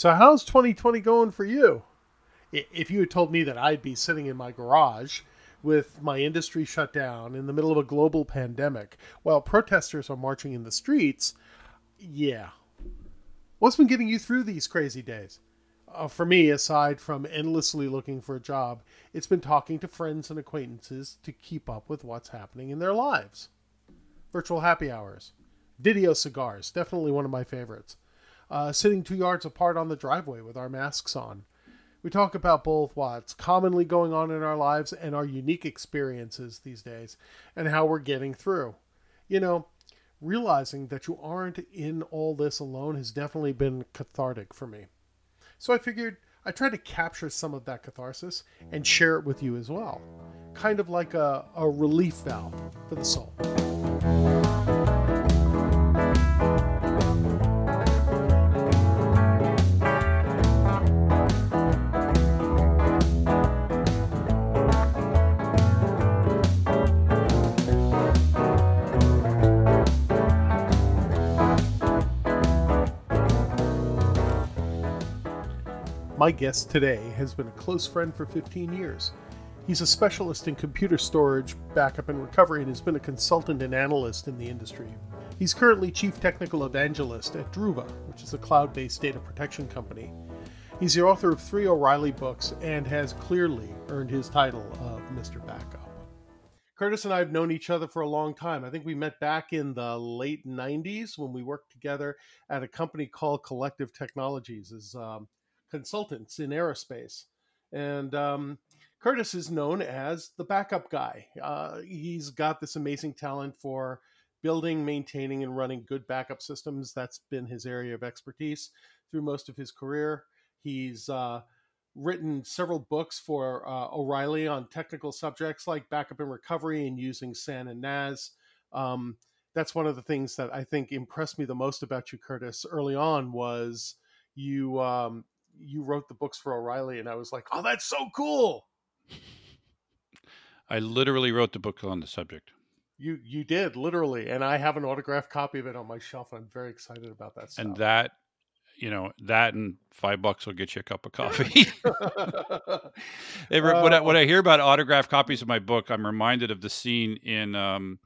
So, how's 2020 going for you? If you had told me that I'd be sitting in my garage with my industry shut down in the middle of a global pandemic while protesters are marching in the streets, yeah. What's been getting you through these crazy days? Uh, for me, aside from endlessly looking for a job, it's been talking to friends and acquaintances to keep up with what's happening in their lives. Virtual happy hours, video cigars, definitely one of my favorites. Uh, sitting two yards apart on the driveway with our masks on. We talk about both what's commonly going on in our lives and our unique experiences these days and how we're getting through. You know, realizing that you aren't in all this alone has definitely been cathartic for me. So I figured I try to capture some of that catharsis and share it with you as well. Kind of like a, a relief valve for the soul. My guest today has been a close friend for 15 years. He's a specialist in computer storage, backup, and recovery, and has been a consultant and analyst in the industry. He's currently Chief Technical Evangelist at Druva, which is a cloud based data protection company. He's the author of three O'Reilly books and has clearly earned his title of Mr. Backup. Curtis and I have known each other for a long time. I think we met back in the late 90s when we worked together at a company called Collective Technologies as um, consultants in aerospace. And um, Curtis is known as the backup guy. Uh, he's got this amazing talent for building, maintaining, and running good backup systems. That's been his area of expertise through most of his career. He's uh, written several books for uh, O'Reilly on technical subjects like backup and recovery and using SAN and NAS. Um, that's one of the things that I think impressed me the most about you, Curtis, early on was you um, you wrote the books for O'Reilly, and I was like, oh, that's so cool. I literally wrote the book on the subject. You you did literally, and I have an autographed copy of it on my shelf. I'm very excited about that. Stuff. And that, you know, that and five bucks will get you a cup of coffee. Every, uh, when, I, when I hear about autographed copies of my book, I'm reminded of the scene in um,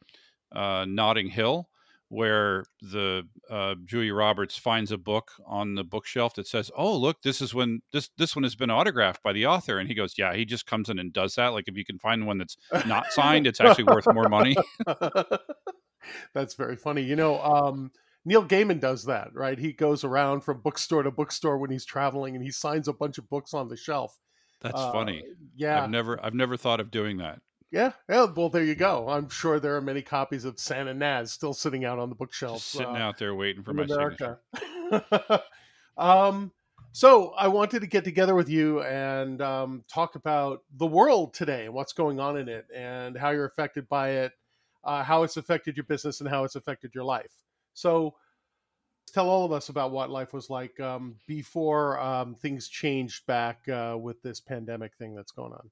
uh, Notting Hill where the uh, Julia Roberts finds a book on the bookshelf that says, "Oh, look, this is when this this one has been autographed by the author," and he goes, "Yeah, he just comes in and does that. Like if you can find one that's not signed, it's actually worth more money." that's very funny. You know, um, Neil Gaiman does that, right? He goes around from bookstore to bookstore when he's traveling, and he signs a bunch of books on the shelf. That's uh, funny. Yeah, I've never I've never thought of doing that. Yeah, yeah. Well, there you go. I'm sure there are many copies of SAN and NAS still sitting out on the bookshelf, Just sitting uh, out there waiting for my America. signature. um, so I wanted to get together with you and um, talk about the world today and what's going on in it, and how you're affected by it, uh, how it's affected your business, and how it's affected your life. So tell all of us about what life was like um, before um, things changed back uh, with this pandemic thing that's going on.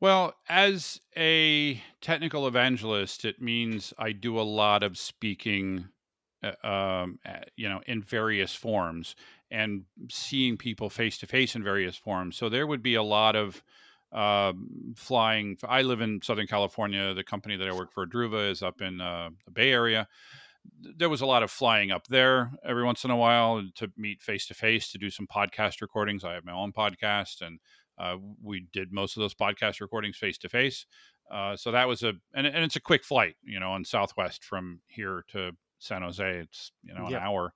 Well, as a technical evangelist, it means I do a lot of speaking, uh, um, you know, in various forms and seeing people face to face in various forms. So there would be a lot of uh, flying. I live in Southern California. The company that I work for, Druva, is up in uh, the Bay Area. There was a lot of flying up there every once in a while to meet face to face to do some podcast recordings. I have my own podcast and uh, we did most of those podcast recordings face to face. So that was a and, and it's a quick flight, you know, on Southwest from here to San Jose. It's you know an hour,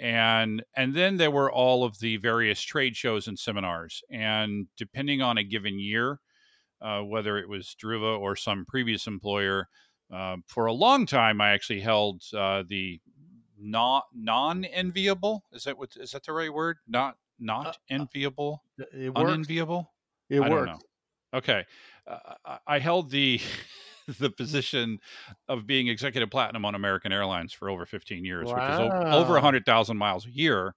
and and then there were all of the various trade shows and seminars, and depending on a given year, uh, whether it was Druva or some previous employer, uh, for a long time I actually held uh, the not non enviable. Is that what is that the right word? Not not uh, uh enviable, it unenviable. It I worked. Okay, uh, I held the the position of being executive platinum on American Airlines for over 15 years, wow. which is over, over 100,000 miles a year,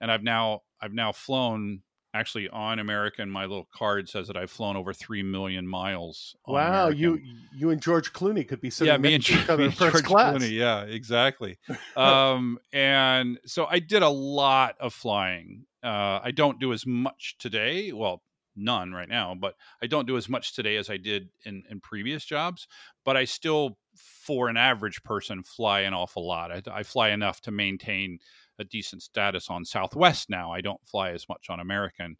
and I've now I've now flown actually on American, my little card says that I've flown over three million miles. Wow, American. you you and George Clooney could be sitting yeah, me and, each other in George class. Clooney, yeah, exactly. um, and so I did a lot of flying. Uh, I don't do as much today. Well, none right now, but I don't do as much today as I did in, in previous jobs. But I still, for an average person, fly an awful lot. I, I fly enough to maintain a decent status on Southwest now. I don't fly as much on American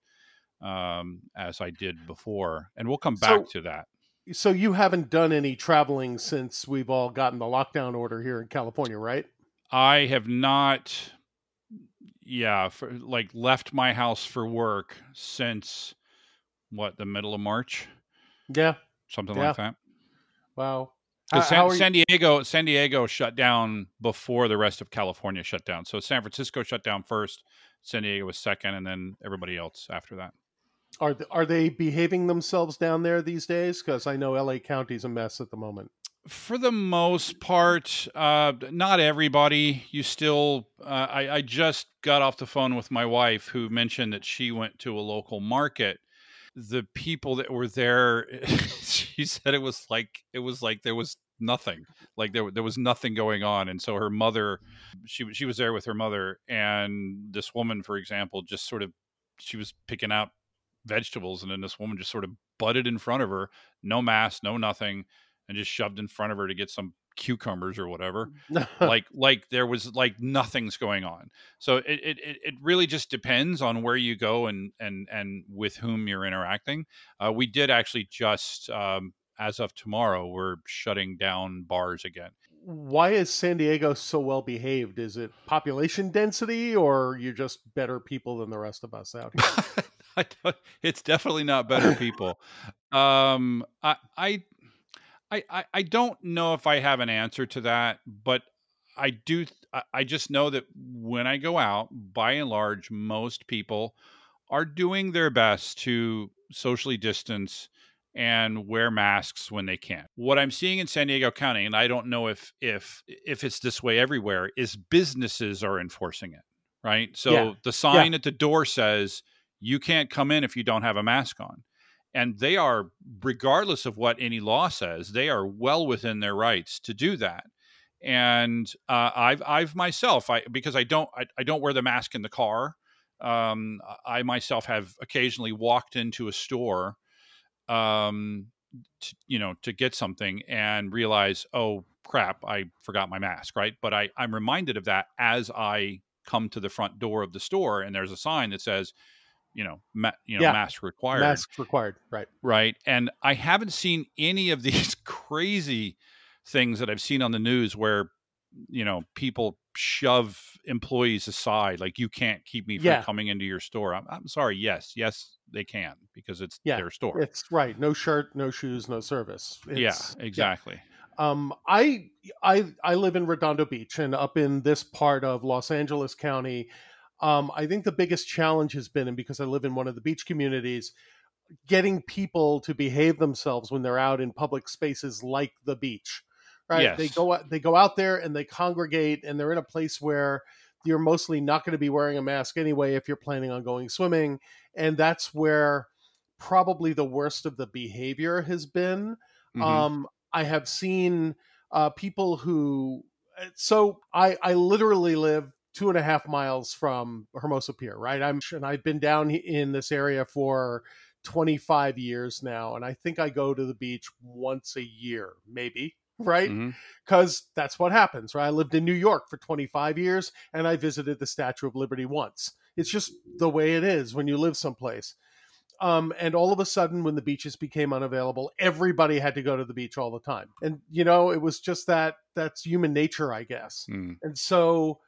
um, as I did before, and we'll come back So- to that. So you haven't done any traveling since we've all gotten the lockdown order here in California, right? I have not, yeah, for, like left my house for work since what the middle of March, Yeah. something Yeah. like that. Wow. How- how San, you- San Diego, San Diego shut down before the rest of California shut down. So San Francisco shut down first, San Diego was second, and then everybody else after that. Are th- are they behaving themselves down there these days? Because I know L.A. County's a mess at the moment. For the most part, uh, not everybody. You still, uh, I, I just got off the phone with my wife who mentioned that she went to a local market. The people that were there, she said it was like it was like there was nothing, like there there was nothing going on. And so her mother, she she was there with her mother, and this woman, for example, just sort of she was picking out vegetables, and then this woman just sort of butted in front of her, no mask, no nothing and just shoved in front of her to get some cucumbers or whatever like like there was like nothing's going on so it, it it- really just depends on where you go and and and with whom you're interacting uh, we did actually just um, as of tomorrow we're shutting down bars again Why is San Diego so well behaved? Is it population density, or you're just better people than the rest of us out here? It's definitely not better people. um, I, I, I, I- I don't know if I have an answer to that, but I do. I, just know that when I go out, by and large, most people are doing their best to socially distance and wear masks when they can. What I'm seeing in San Diego County, and I don't know if if if it's this way everywhere, is businesses are enforcing it. Right. So Yeah. the sign at the door says you can't come in if you don't have a mask on. And they are, regardless of what any law says, they are well within their rights to do that. And uh, I've, I've myself, I because I don't, I, I don't wear the mask in the car. Um, I myself have occasionally walked into a store, um, to, you know, to get something and realize, oh crap, I forgot my mask, right? But I, I'm reminded of that as I come to the front door of the store, and there's a sign that says, you know, ma- you know, Yeah. mask required, Masks required, right? right? And I haven't seen any of these crazy things that I've seen on the news where, you know, people shove employees aside, like you can't keep me from Yeah. coming into your store. I'm, I'm sorry. Yes, yes, they can because it's Yeah, their store. It's right. No shirt, no shoes, no service. yeah, It's- exactly. Um, I I I live in Redondo Beach and up in this part of Los Angeles County. Um, I think the biggest challenge has been, and because I live in one of the beach communities, getting people to behave themselves when they're out in public spaces like the beach. Right? They go out, they go out there and they congregate, and they're in a place where you're mostly not going to be wearing a mask anyway if you're planning on going swimming, and that's where probably the worst of the behavior has been. Mhm. Um, I have seen uh, people who. So I I literally live two and a half miles from Hermosa Pier, right? I'm and I've been down in this area for 25 years now, and I think I go to the beach once a year, maybe, right? Because that's what happens, right? I lived in New York for 25 years, and I visited the Statue of Liberty once. It's just the way it is when you live someplace. Um, and all of a sudden, when the beaches became unavailable, everybody had to go to the beach all the time. And you know, it was just that that's human nature, I guess. Mm. And so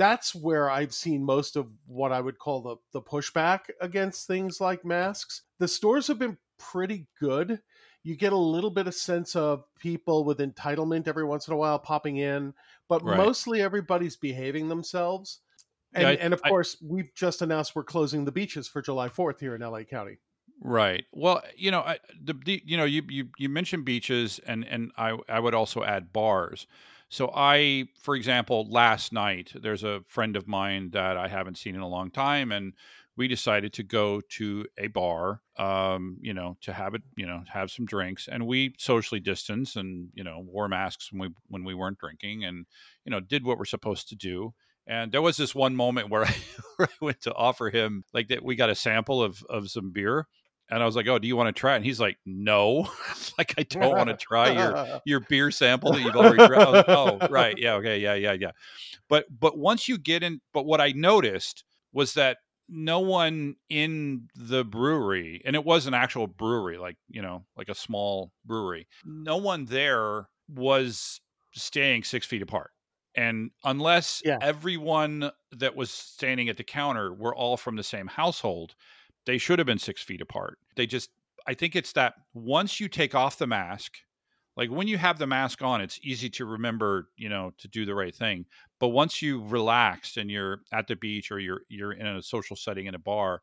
that's where I've seen most of what I would call the the pushback against things like masks. The stores have been pretty good. You get a little bit of sense of people with entitlement every once in a while popping in, but Right. mostly everybody's behaving themselves. And, Yeah, I- and of I- course, we've just announced we're closing the beaches for July 4th here in LA County. Right. Well, you know, I, the, the you know you you you mentioned beaches, and and I I would also add bars. So I, for example, last night there's a friend of mine that I haven't seen in a long time, and we decided to go to a bar, um, you know, to have it, you know, have some drinks, and we socially distanced and you know wore masks when we when we weren't drinking, and you know did what we're supposed to do. And there was this one moment where I, where I went to offer him like that. We got a sample of of some beer, and I was like, "Oh, do you want to try it?" And he's like, "No, like I don't want to try your your beer sample that you've already tried." oh, right, yeah, okay, yeah, yeah, yeah. But but once you get in, but what I noticed was that no one in the brewery, and it was an actual brewery, like you know, like a small brewery. No one there was staying six feet apart. And unless Yeah. everyone that was standing at the counter were all from the same household, they should have been six feet apart. They just, I think it's that once you take off the mask, like when you have the mask on, it's easy to remember, you know, to do the right thing. But once you relaxed and you're at the beach or you're you're in a social setting in a bar,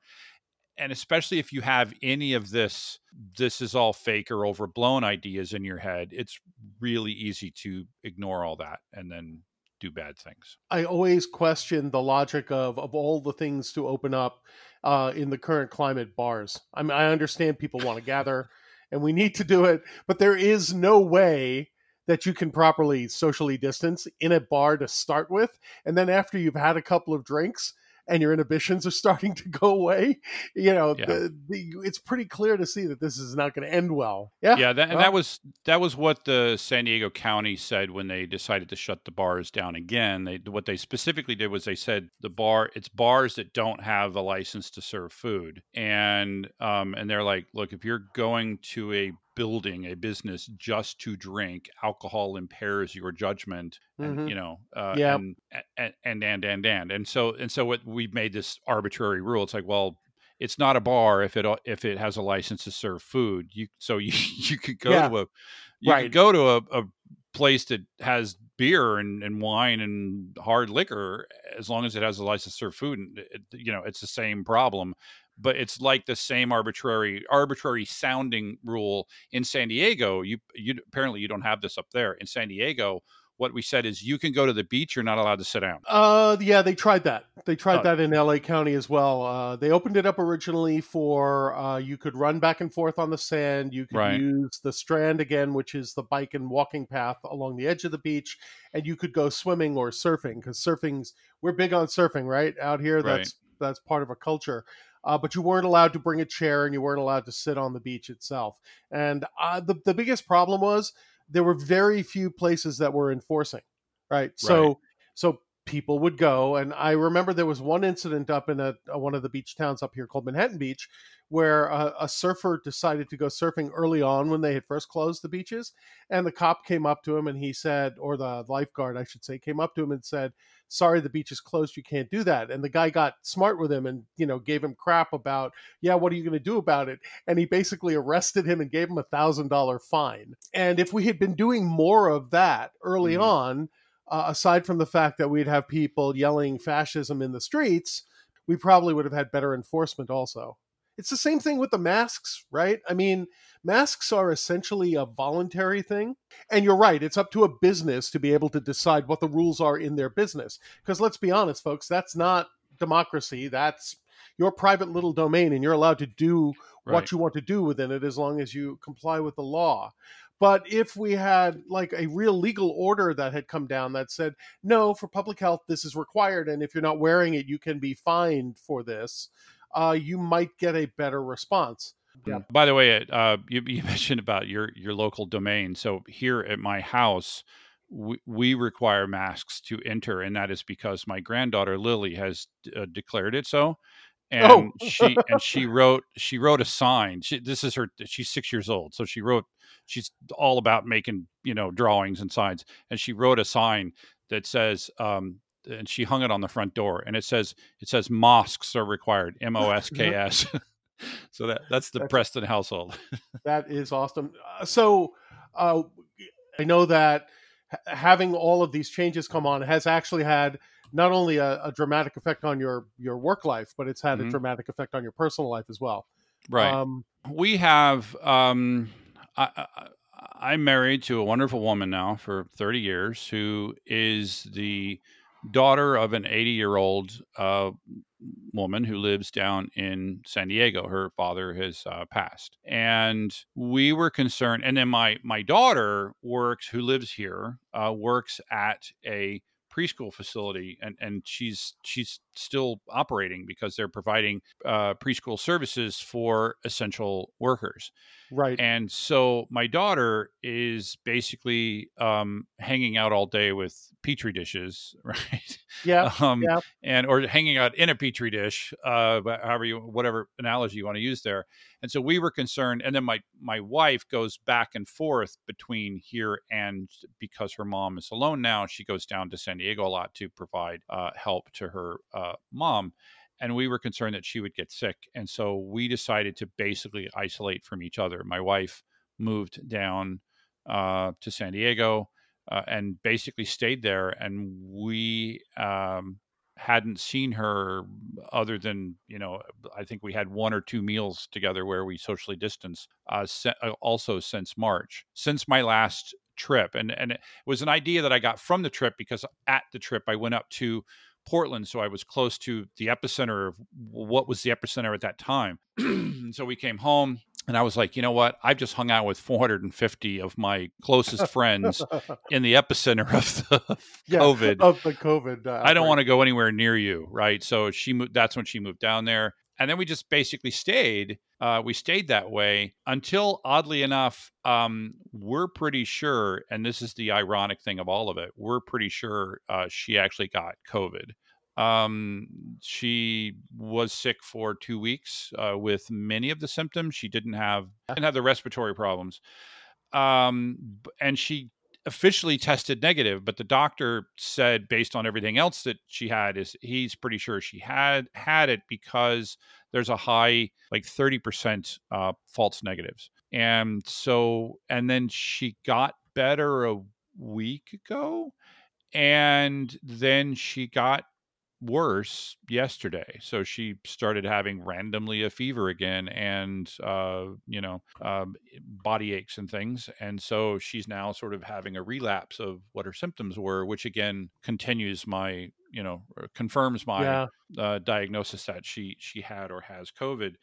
and especially if you have any of this this is all fake or overblown ideas in your head, it's really easy to ignore all that and then do bad things. I always question the logic of of all the things to open up uh, in the current climate bars. I mean, I understand people want to gather, and we need to do it, but there is no way that you can properly socially distance in a bar to start with, and then after you've had a couple of drinks and your inhibitions are starting to go away, you know, Yeah. the, the, it's pretty clear to see that this is not going to end well. Yeah, Yeah, that, and well- that was that was what the San Diego County said when they decided to shut the bars down again. They what they specifically did was they said the bar it's bars that don't have a license to serve food, and um and they're like, look, if you're going to a building, a business just to drink, alcohol impairs your judgment, and Mhm. you know, uh, Yeah. and, and and and and and and so and so what we've made this arbitrary rule. It's like, well, it's not a bar if it if it has a license to serve food. You so you you could go Yeah. to a you Right. could go to a, a place that has beer and, and wine and hard liquor as long as it has a license to serve food. And it, you know, it's the same problem. But it's like the same arbitrary arbitrary sounding rule in San Diego. You you apparently you don't have this up there in San Diego. What we said is you can go to the beach. You're not allowed to sit down. Uh, yeah, they tried that. They tried Oh. that in LA County as well. Uh, they opened it up originally for uh, you could run back and forth on the sand. You could Right. use the strand again, which is the bike and walking path along the edge of the beach, and you could go swimming or surfing because surfing's we're big on surfing right out here. Right. That's that's part of a culture. Uh, but you weren't allowed to bring a chair and you weren't allowed to sit on the beach itself. And uh, the the biggest problem was there were very few places that were enforcing. Right. So Right. so people would go and i remember there was one incident up in a, a- one of the beach towns up here called manhattan beach where a, a surfer decided to go surfing early on when they had first closed the beaches and the cop came up to him and he said or the lifeguard i should say came up to him and said sorry the beach is closed you can't do that and the guy got smart with him and you know gave him crap about yeah what are you going to do about it and he basically arrested him and gave him a thousand dollar fine and if we had been doing more of that early Mhm. on uh, aside from the fact that we'd have people yelling fascism in the streets, we probably would have had better enforcement also. It's the same thing with the masks, right? I mean, masks are essentially a voluntary thing. And you're right, it's up to a business to be able to decide what the rules are in their business. Because let's be honest, folks, that's not democracy. That's your private little domain, and you're allowed to do Right. what you want to do within it as long as you comply with the law. But if we had like a real legal order that had come down that said, no, for public health, this is required, and if you're not wearing it, you can be fined for this, uh, you might get a better response. Yeah. By the way, it, uh, you, you mentioned about your your local domain. So here at my house, we, we require masks to enter, and that is because my granddaughter Lily has uh, declared it so. And Oh. she and she wrote she wrote a sign. She, this is her. She's six years old, so she wrote. She's all about making you know drawings and signs, and she wrote a sign that says. Um, and she hung it on the front door, and it says it says mosques are required. M O S K S. So that that's the That's- Preston household. That is awesome. Uh, so uh, I know that having all of these changes come on has actually had not only a, a dramatic effect on your your work life, but it's had a Mhm. dramatic effect on your personal life as well. Right. Um, we have um I, I I'm married to a wonderful woman now for 30 years who is the daughter of an 80 year old uh, woman who lives down in San Diego. Her father has uh, passed, and we were concerned. And then my my daughter works, who lives here, uh, works at a preschool facility and and she's she's still operating because they're providing uh, preschool services for essential workers. Right. And so my daughter is basically um, hanging out all day with petri dishes right? Yeah, um, yeah. and or hanging out in a petri dish uh, however you whatever analogy you want to use there. And so we were concerned and then my my wife goes back and forth between here and because her mom is alone now she goes down to san diego a lot to provide uh, help to her uh, mom and we were concerned that she would get sick and so we decided to basically isolate from each other. My wife moved down uh, to san diego uh, and basically stayed there and we um, hadn't seen her other than you know i think we had one or two meals together where we socially distanced uh, se- uh, also since march since my last trip and and it was an idea that i got from the trip because at the trip i went up to portland so i was close to the epicenter of what was the epicenter at that time so we came home and I was like, you know what? I've just hung out with 450 of my closest friends in the epicenter of the yeah, COVID. Of the COVID. Uh, I don't want to go anywhere near you, right? So she moved. That's when she moved down there, and then we just basically stayed. Uh, we stayed that way until, oddly enough, um, we're pretty sure, and this is the ironic thing of all of it. We're pretty sure uh, she actually got COVID. Um, she was sick for two weeks uh, with many of the symptoms. She didn't have didn't have the respiratory problems, um, and she officially tested negative. But the doctor said, based on everything else that she had, is he's pretty sure she had had it because there's a high, like thirty percent uh, false negatives, and so and then she got better a week ago and then she got worse yesterday. So she started having randomly a fever again and, uh, you know, um, body aches and things. And so she's now sort of having a relapse of what her symptoms were, which again continues my, you know, confirms my yeah. uh, diagnosis that she she had or has COVID.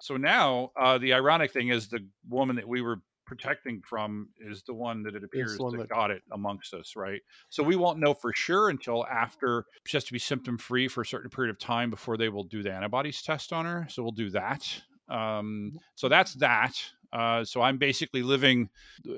So now uh, the ironic thing is the woman that we were protecting from is the one that it appears that, that got it amongst us, right? So we won't know for sure until after she has to be symptom free for a certain period of time before they will do the antibodies test on her. So we'll do that. Um, so that's that. Uh, so I'm basically living,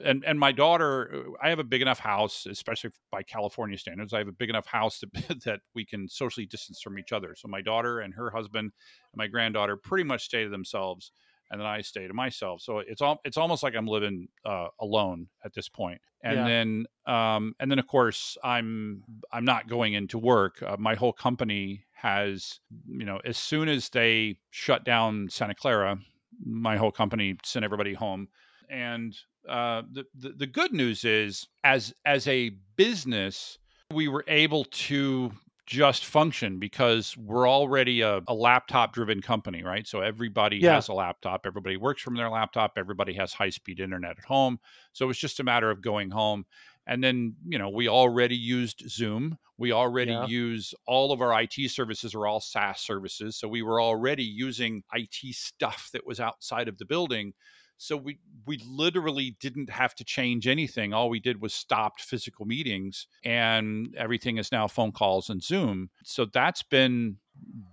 and and my daughter, uh, I have a big enough house, especially by California standards. I have a big enough house that that we can socially distance from each other. So my daughter and her husband and my granddaughter pretty much stay to themselves and then I stay to myself. So it's all it's almost like I'm living uh, alone at this point. And yeah. then um, and then of course I'm I'm not going into work. Uh, my whole company has you know as soon as they shut down Santa Clara, my whole company sent everybody home. And uh, the, the the good news is as as a business we were able to just function because we're already a, a laptop driven company, right? So everybody yeah. has a laptop, everybody works from their laptop, everybody has high speed internet at home. So it's just a matter of going home. And then, you know, we already used Zoom. We already yeah. use all of our IT services are all SaaS services. So we were already using IT stuff that was outside of the building. So we we literally didn't have to change anything. All we did was stopped physical meetings and everything is now phone calls and Zoom. So that's been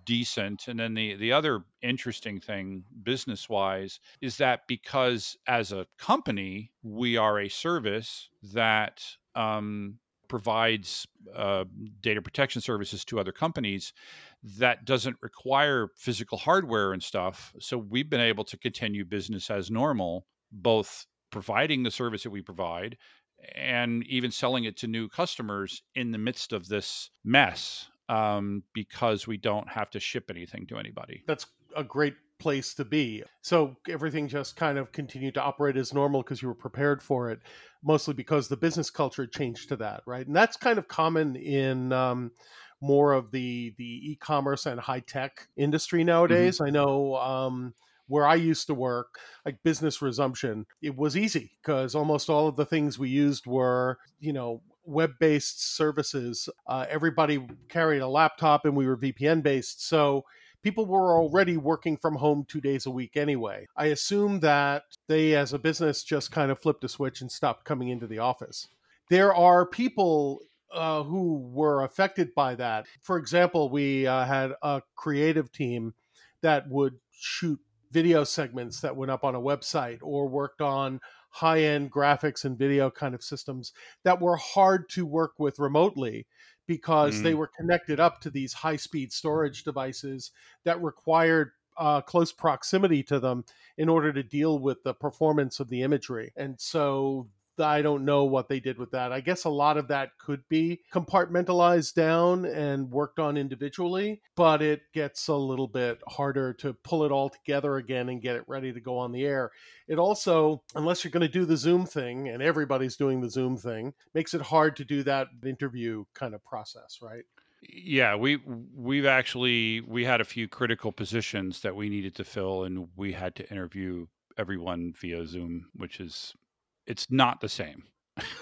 decent. And then the the other interesting thing business wise is that because as a company we are a service that um, provides uh, data protection services to other companies that doesn't require physical hardware and stuff. So we've been able to continue business as normal, both providing the service that we provide and even selling it to new customers in the midst of this mess um, because we don't have to ship anything to anybody. That's a great place to be. So everything just kind of continued to operate as normal because you were prepared for it, mostly because the business culture changed to that, right? And that's kind of common in um, more of the the e-commerce and high tech industry mm-hmm. nowadays. Mm-hmm. I know um, where I used to work, like business resumption, it was easy because almost all of the things we used were, you know, web based services. Uh, everybody carried a laptop and we were VPN based. So people were already working from home two days a week anyway. I assume that they, as a business, just kind of flipped a switch and stopped coming into the office. There are people uh, who were affected by that. For example, we uh, had a creative team that would shoot video segments that went up on a website or worked on high end graphics and video kind of systems that were hard to work with remotely because mm. they were connected up to these high speed storage devices that required uh, close proximity to them in order to deal with the performance of the imagery. And so I don't know what they did with that. I guess a lot of that could be compartmentalized down and worked on individually, but it gets a little bit harder to pull it all together again and get it ready to go on the air. It also, unless you're going to do the Zoom thing and everybody's doing the Zoom thing, makes it hard to do that interview kind of process, right? yeah we we've actually we had a few critical positions that we needed to fill and we had to interview everyone via zoom which is it's not the same.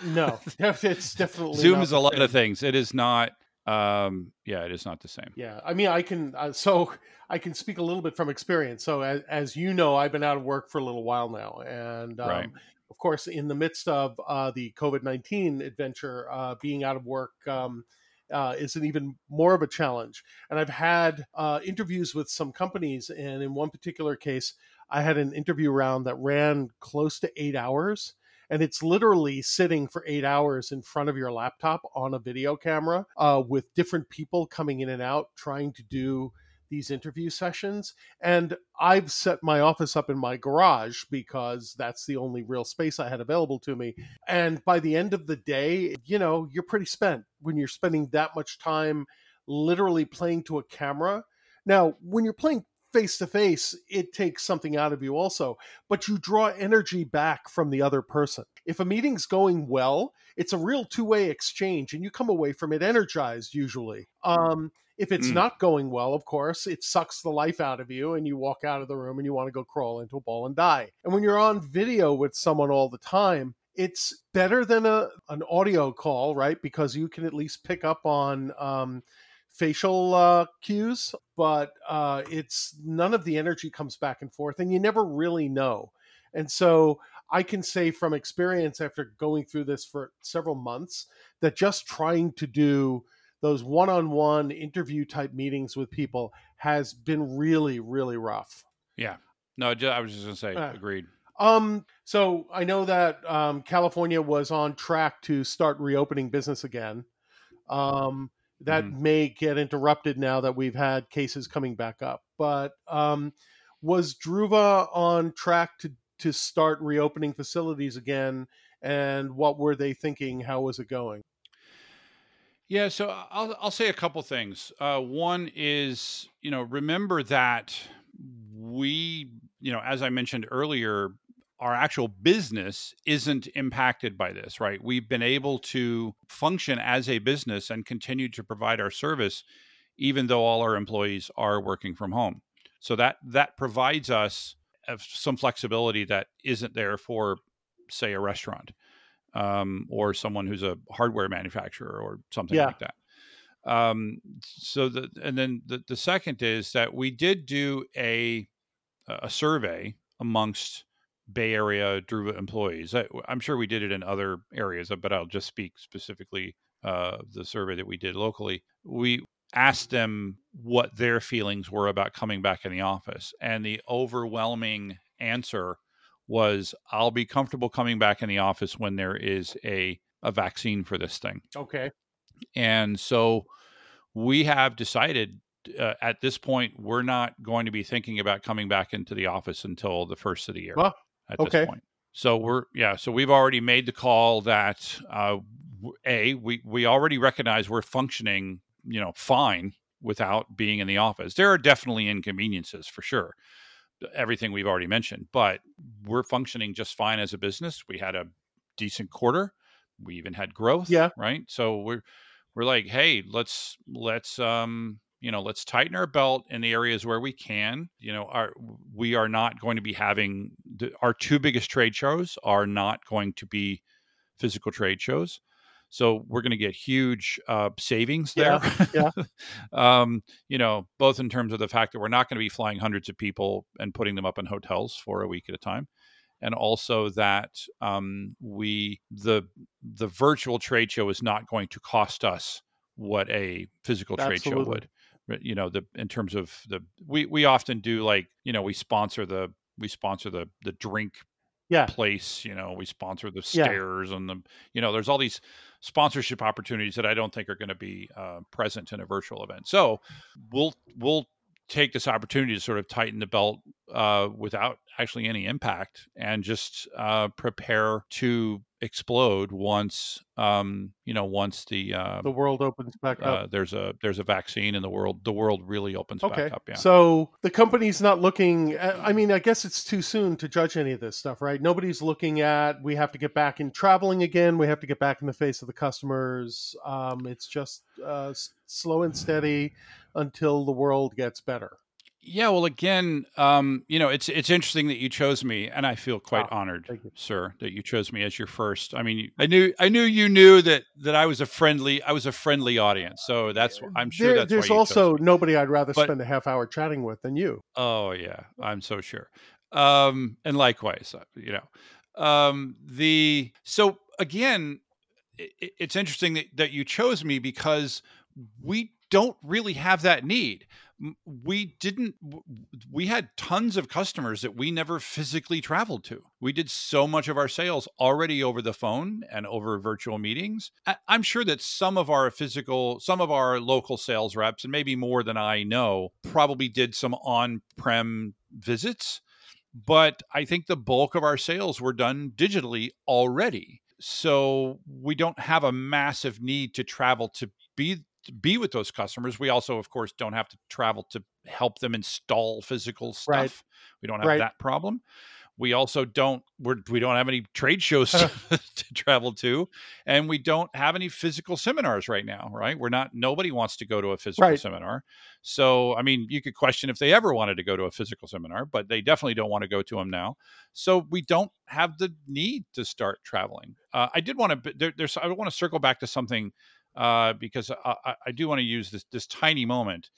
no, it's definitely Zoom is a lot of things. It is not. Um, yeah, it is not the same. Yeah, I mean, I can uh, so I can speak a little bit from experience. So as, as you know, I've been out of work for a little while now, and um, right. of course, in the midst of uh, the COVID nineteen adventure, uh, being out of work. Um, uh, is an even more of a challenge. And I've had uh, interviews with some companies, and in one particular case, I had an interview round that ran close to eight hours and it's literally sitting for eight hours in front of your laptop on a video camera uh, with different people coming in and out trying to do these interview sessions. And I've set my office up in my garage because that's the only real space I had available to me. And by the end of the day, you know, you're pretty spent when you're spending that much time literally playing to a camera. Now, when you're playing face to face, it takes something out of you also, but you draw energy back from the other person. If a meeting's going well, it's a real two way exchange and you come away from it energized usually. Um, if it's mm. not going well, of course, it sucks the life out of you and you walk out of the room and you want to go crawl into a ball and die. And when you're on video with someone all the time, it's better than a an audio call, right? Because you can at least pick up on um, facial uh, cues, but uh, it's none of the energy comes back and forth, and you never really know. And so I can say from experience after going through this for several months that just trying to do those one-on-one interview type meetings with people has been really really rough. Yeah. No, I was just going to say uh, agreed. Um so I know that um, California was on track to start reopening business again. Um that mm-hmm. may get interrupted now that we've had cases coming back up. But um, was Druva on track to to start reopening facilities again? And what were they thinking? How was it going? Yeah, so I'll I'll say a couple things. Uh, one is you know remember that we you know as I mentioned earlier our actual business isn't impacted by this, right? We've been able to function as a business and continue to provide our service even though all our employees are working from home. So that that provides us some flexibility that isn't there for say a restaurant um, or someone who's a hardware manufacturer or something yeah. like that. Um, so the and then the, the second is that we did do a a survey amongst Bay Area Druva employees. I, am sure we did it in other areas, but I'll just speak specifically uh, the survey that we did locally. We asked them what their feelings were about coming back in the office, and the overwhelming answer was, "I'll be comfortable coming back in the office when there is a a vaccine for this thing." Okay. And so we have decided uh, at this point we're not going to be thinking about coming back into the office until the first of the year. Well, at okay. this point. So we're yeah, so we've already made the call that uh, a we we already recognize we're functioning you know fine without being in the office. There are definitely inconveniences for sure, everything we've already mentioned, but we're functioning just fine as a business. We had a decent quarter. We even had growth. Yeah. Right. So we're we're like, hey, let's let's um you know, let's tighten our belt in the areas where we can. You know, our we are not going to be having the, our two biggest trade shows are not going to be physical trade shows. So we're going to get huge uh, savings there. Yeah. yeah. um, you know, both in terms of the fact that we're not going to be flying hundreds of people and putting them up in hotels for a week at a time, and also that um, we the the virtual trade show is not going to cost us what a physical trade show would you know the in terms of the we we often do like you know we sponsor the we sponsor the the drink yeah. place you know we sponsor the Yeah. stairs and the you know there's all these sponsorship opportunities that i don't think are going to be uh, present in a virtual event so we'll we'll take this opportunity to sort of tighten the belt uh, without actually any impact and just uh, prepare to explode once um, you know once the uh, The world opens back up. uh, there's a there's a vaccine and the world the world really opens Okay. back up yeah So the company's not looking. At, I mean, I guess it's too soon to judge any of this stuff, right? Nobody's looking at. We have to get back in traveling again. We have to get back in the face of the customers. Um, it's just uh, slow and steady until the world gets better. Yeah, well, again, um, you know, it's it's interesting that you chose me, and I feel quite honored, sir, that you chose me as your first. I mean, I knew I knew you knew that that I was a friendly I was a friendly audience, so that's I'm sure There- that's there's why you also nobody I'd rather But- spend a half hour chatting with than you. Oh yeah, I'm so sure. Um, and likewise, uh, you know, um, the so again, i i- it's interesting that, that you chose me because we don't really have that need. We didn't. We had tons of customers that we never physically traveled to. We did so much of our sales already over the phone and over virtual meetings. I'm sure that some of our physical, some of our local sales reps, and maybe more than I know, probably did some on-prem visits but I think the bulk of our sales were done digitally already. So we don't have a massive need to travel to be be with those customers. We also, of course, don't have to travel to help them install physical stuff. Right. We don't have Right. that problem. We also don't we're, we don't have any trade shows to, travel to, and we don't have any physical seminars right now. Right? We're not. Nobody wants to go to a physical Right. seminar. So, I mean, you could question if they ever wanted to go to a physical seminar, but they definitely don't want to go to them now. So, we don't have the need to start traveling. Uh, I did want to. There, there's. I want to circle back to something uh, because I, I, do want to use this this tiny moment.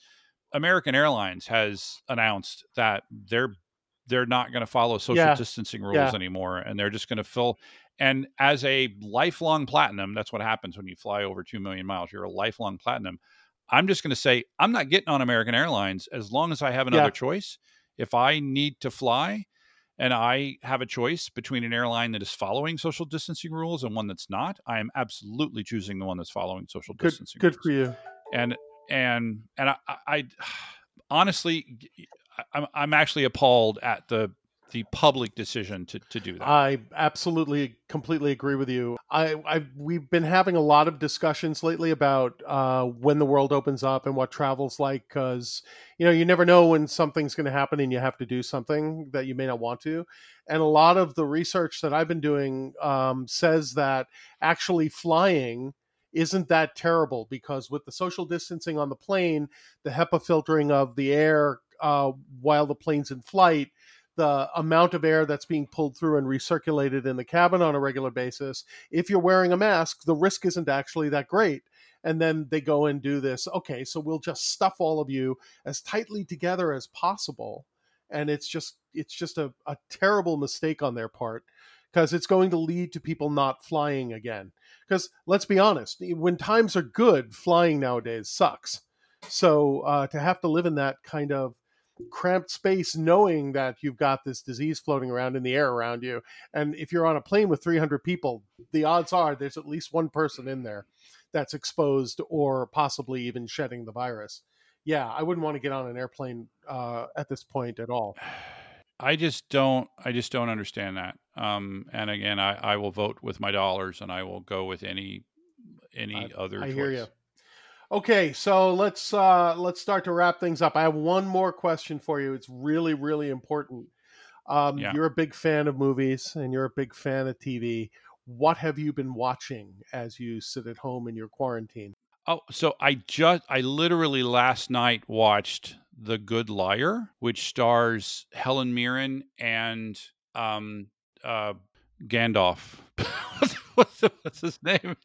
American Airlines has announced that they're they're not going to follow social Yeah. distancing rules Yeah. anymore, and they're just going to fill. And as a lifelong platinum, that's what happens when you fly over two million miles. You're a lifelong platinum. I'm just going to say I'm not getting on American Airlines as long as I have another Yeah. choice. If I need to fly and I have a choice between an airline that is following social distancing rules and one that's not, I am absolutely choosing the one that's following social Good, distancing good rules for you. and and and I, I, I honestly, I'm I'm actually appalled at the the public decision to to do that. I absolutely, completely agree with you. I, I, we've been having a lot of discussions lately about uh, when the world opens up and what travel's like, because you know you never know when something's going to happen and you have to do something that you may not want to. And a lot of the research that I've been doing um, says that actually flying isn't that terrible because with the social distancing on the plane, the HEPA filtering of the air uh, while the plane's in flight the amount of air that's being pulled through and recirculated in the cabin on a regular basis, if you're wearing a mask, the risk isn't actually that great. And then they go and do this. Okay, so we'll just stuff all of you as tightly together as possible. And it's just it's just a, a terrible mistake on their part because it's going to lead to people not flying again. Because let's be honest, when times are good, flying nowadays sucks. So uh, to have to live in that kind of cramped space knowing that you've got this disease floating around in the air around you and if you're on a plane with 300 people the odds are there's at least one person in there that's exposed or possibly even shedding the virus yeah i wouldn't want to get on an airplane uh, at this point at all I just don't I just don't understand that. Um, and again, I, I will vote with my dollars, and I will go with any any other. i choice. hear you okay so let's uh let's start to wrap things up i have one more question for you it's really really important um Yeah. you're a big fan of movies and you're a big fan of tv what have you been watching as you sit at home in your quarantine Oh, so I just I literally last night watched The Good Liar, which stars Helen Mirren and um uh Gandalf. what's, what's his name?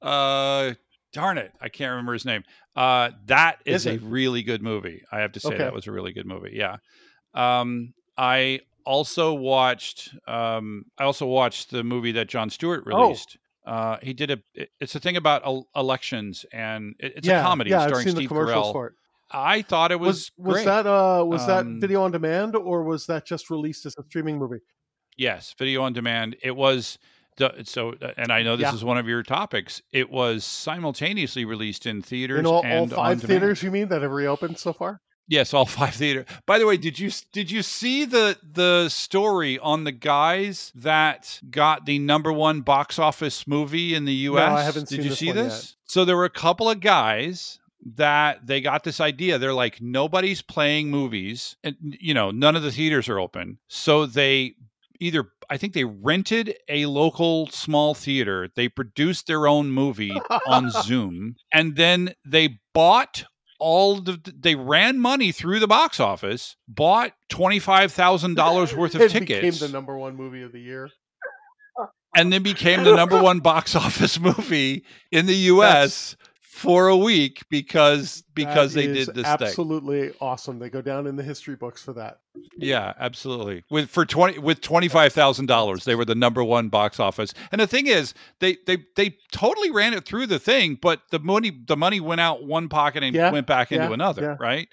Uh darn it, I can't remember his name. Uh that is, is a really good movie. I have to say okay. that was a really good movie. Yeah. Um I also watched um I also watched the movie that Jon Stewart oh. released. Oh uh, he did a. It's a thing about elections, and it's yeah, a comedy yeah, starring I've seen Steve the commercials Carell. For it. I thought it was was, was that uh was um, that video on demand or was that just released as a streaming movie? Yes, video on demand. It was so, uh, and I know this yeah. is one of your topics. It was simultaneously released in theaters in all, and all five theaters. You mean that have reopened so far? Yes, all five theater. By the way, did you did you see the the story on the guys that got the number one box office movie in the U.S.? No, I haven't did seen you this see this? Yet. So there were a couple of guys that they got this idea. They're like, nobody's playing movies, and you know, none of the theaters are open. So they either I think they rented a local small theater. They produced their own movie on Zoom, and then they bought all the they ran money through the box office, bought twenty five thousand dollars worth of it tickets, became the number one movie of the year, and then became the number one box office movie in the U.S. That's, for a week because because that they did this absolutely thing. awesome. They go down in the history books for that. Yeah, absolutely. With for twenty with twenty five thousand dollars, they were the number one box office. And the thing is, they they they totally ran it through the thing, but the money the money went out one pocket and yeah, went back into another, yeah. right?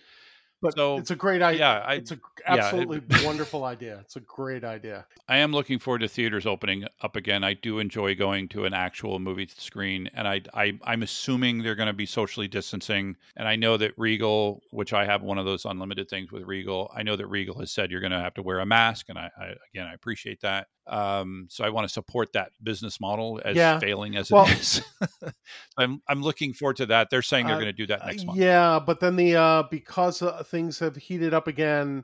But so, it's a great idea. Yeah, I, it's a absolutely yeah, it, wonderful idea. It's a great idea. I am looking forward to theaters opening up again. I do enjoy going to an actual movie screen, and I, I I'm assuming they're going to be socially distancing. And I know that Regal, which I have one of those unlimited things with Regal, I know that Regal has said you're going to have to wear a mask, and I, I again I appreciate that. Um, so I want to support that business model as yeah. failing as well, it is. I'm I'm looking forward to that. They're saying they're uh, going to do that next month. Yeah, but then the uh, because uh, things have heated up again,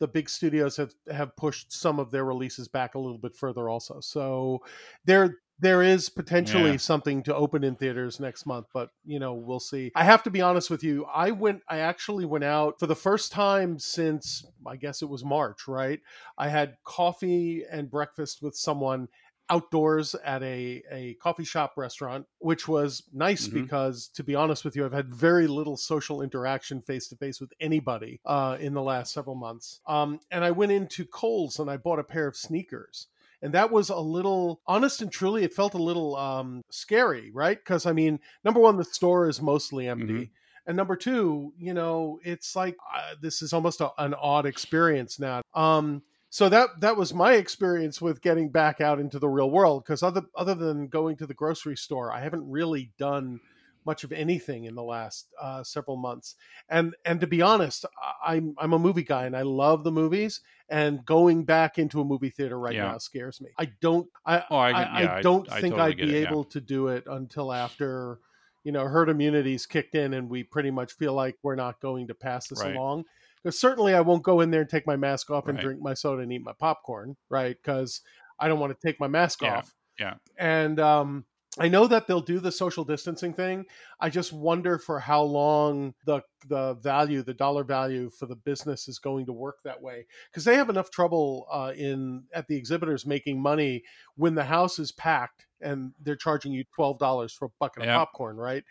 the big studios have have pushed some of their releases back a little bit further also. So there there is potentially yeah. something to open in theaters next month, but you know, we'll see. I have to be honest with you. I went I actually went out for the first time since I guess it was March, right? I had coffee and breakfast with someone outdoors at a, a coffee shop restaurant, which was nice mm-hmm. because, to be honest with you, I've had very little social interaction face to face with anybody uh, in the last several months. Um, and I went into Kohl's and I bought a pair of sneakers. And that was a little, honest and truly, it felt a little um, scary, right? Because, I mean, number one, the store is mostly empty. Mm-hmm. And number two, you know, it's like uh, this is almost a, an odd experience now. Um, so that that was my experience with getting back out into the real world because other other than going to the grocery store i haven't really done much of anything in the last uh, several months and and to be honest i'm i'm a movie guy and i love the movies and going back into a movie theater right yeah. now scares me i don't i oh, I, I, yeah, I, don't I, think I would be it, able yeah. to do it until after you know herd immunity's kicked in and we pretty much feel like we're not going to pass this right. along because certainly I won't go in there and take my mask off and right. drink my soda and eat my popcorn, right? Because I don't want to take my mask yeah. off. Yeah. And um, I know that they'll do the social distancing thing. I just wonder for how long the the value, the dollar value for the business is going to work that way because they have enough trouble uh, in at the exhibitors making money when the house is packed and they're charging you twelve dollars for a bucket yeah. of popcorn, right?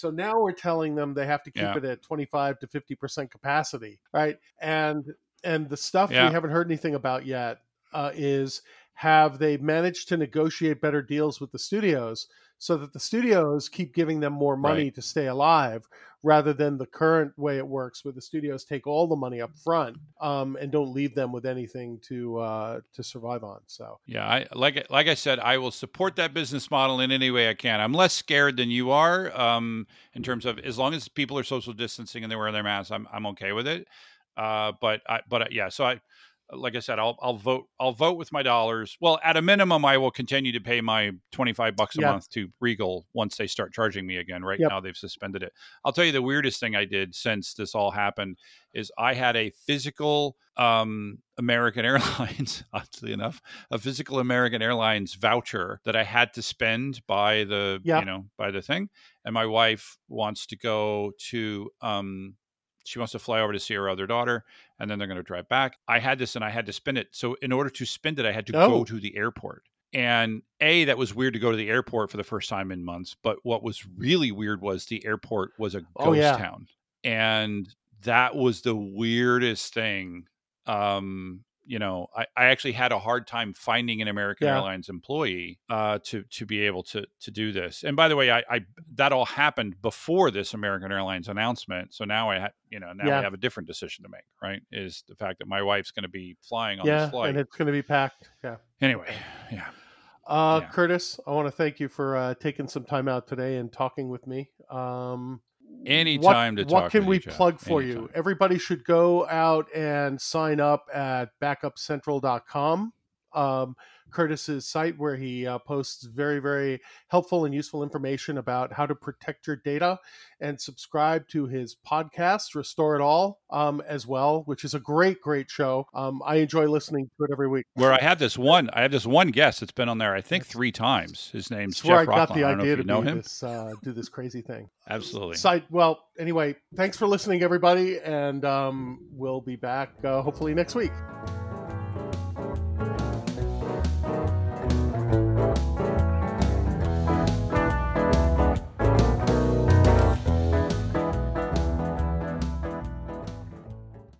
So now we're telling them they have to keep yeah. it at 25 to 50% capacity, right? And and the stuff yeah. we haven't heard anything about yet uh, is have they managed to negotiate better deals with the studios so that the studios keep giving them more money right. to stay alive rather than the current way it works where the studios take all the money up front um, and don't leave them with anything to uh, to survive on so. Yeah I, like like i said i will support that business model in any way i can. I'm less scared than you are um, in terms of as long as people are social distancing and they're wearing their masks i'm, I'm okay with it. Uh, but I, but uh, yeah so i like I said, I'll I'll vote I'll vote with my dollars. Well, at a minimum, I will continue to pay my twenty five bucks a month to Regal once they start charging me again. Right yep. now, they've suspended it. I'll tell you the weirdest thing I did since this all happened is I had a physical um, American Airlines, oddly enough, a physical American Airlines voucher that I had to spend by the yep. you know by the thing, and my wife wants to go to um, she wants to fly over to see her other daughter and then they're going to drive back i had this and i had to spin it so in order to spend it i had to oh. go to the airport and a that was weird to go to the airport for the first time in months but what was really weird was the airport was a ghost oh, yeah. town and that was the weirdest thing um you know, I, I actually had a hard time finding an American yeah. Airlines employee uh, to to be able to to do this. And by the way, I, I that all happened before this American Airlines announcement. So now I, ha- you know, now yeah. we have a different decision to make. Right? Is the fact that my wife's going to be flying on yeah, this flight, and it's going to be packed. Yeah. Anyway, yeah. Uh, yeah. Curtis, I want to thank you for uh, taking some time out today and talking with me. Um, Anytime what, to talk. What can we plug for Anytime. you? Everybody should go out and sign up at backupcentral.com. Um, Curtis's site where he uh, posts very, very helpful and useful information about how to protect your data and subscribe to his podcast, Restore It All, um, as well, which is a great, great show. Um, I enjoy listening to it every week. Where I have this one, I have this one guest that's been on there, I think three times. His name's Jeff where I got Rockland. the idea to know him. This, uh, do this crazy thing. Absolutely. Site, well, anyway, thanks for listening, everybody, and um, we'll be back uh, hopefully next week.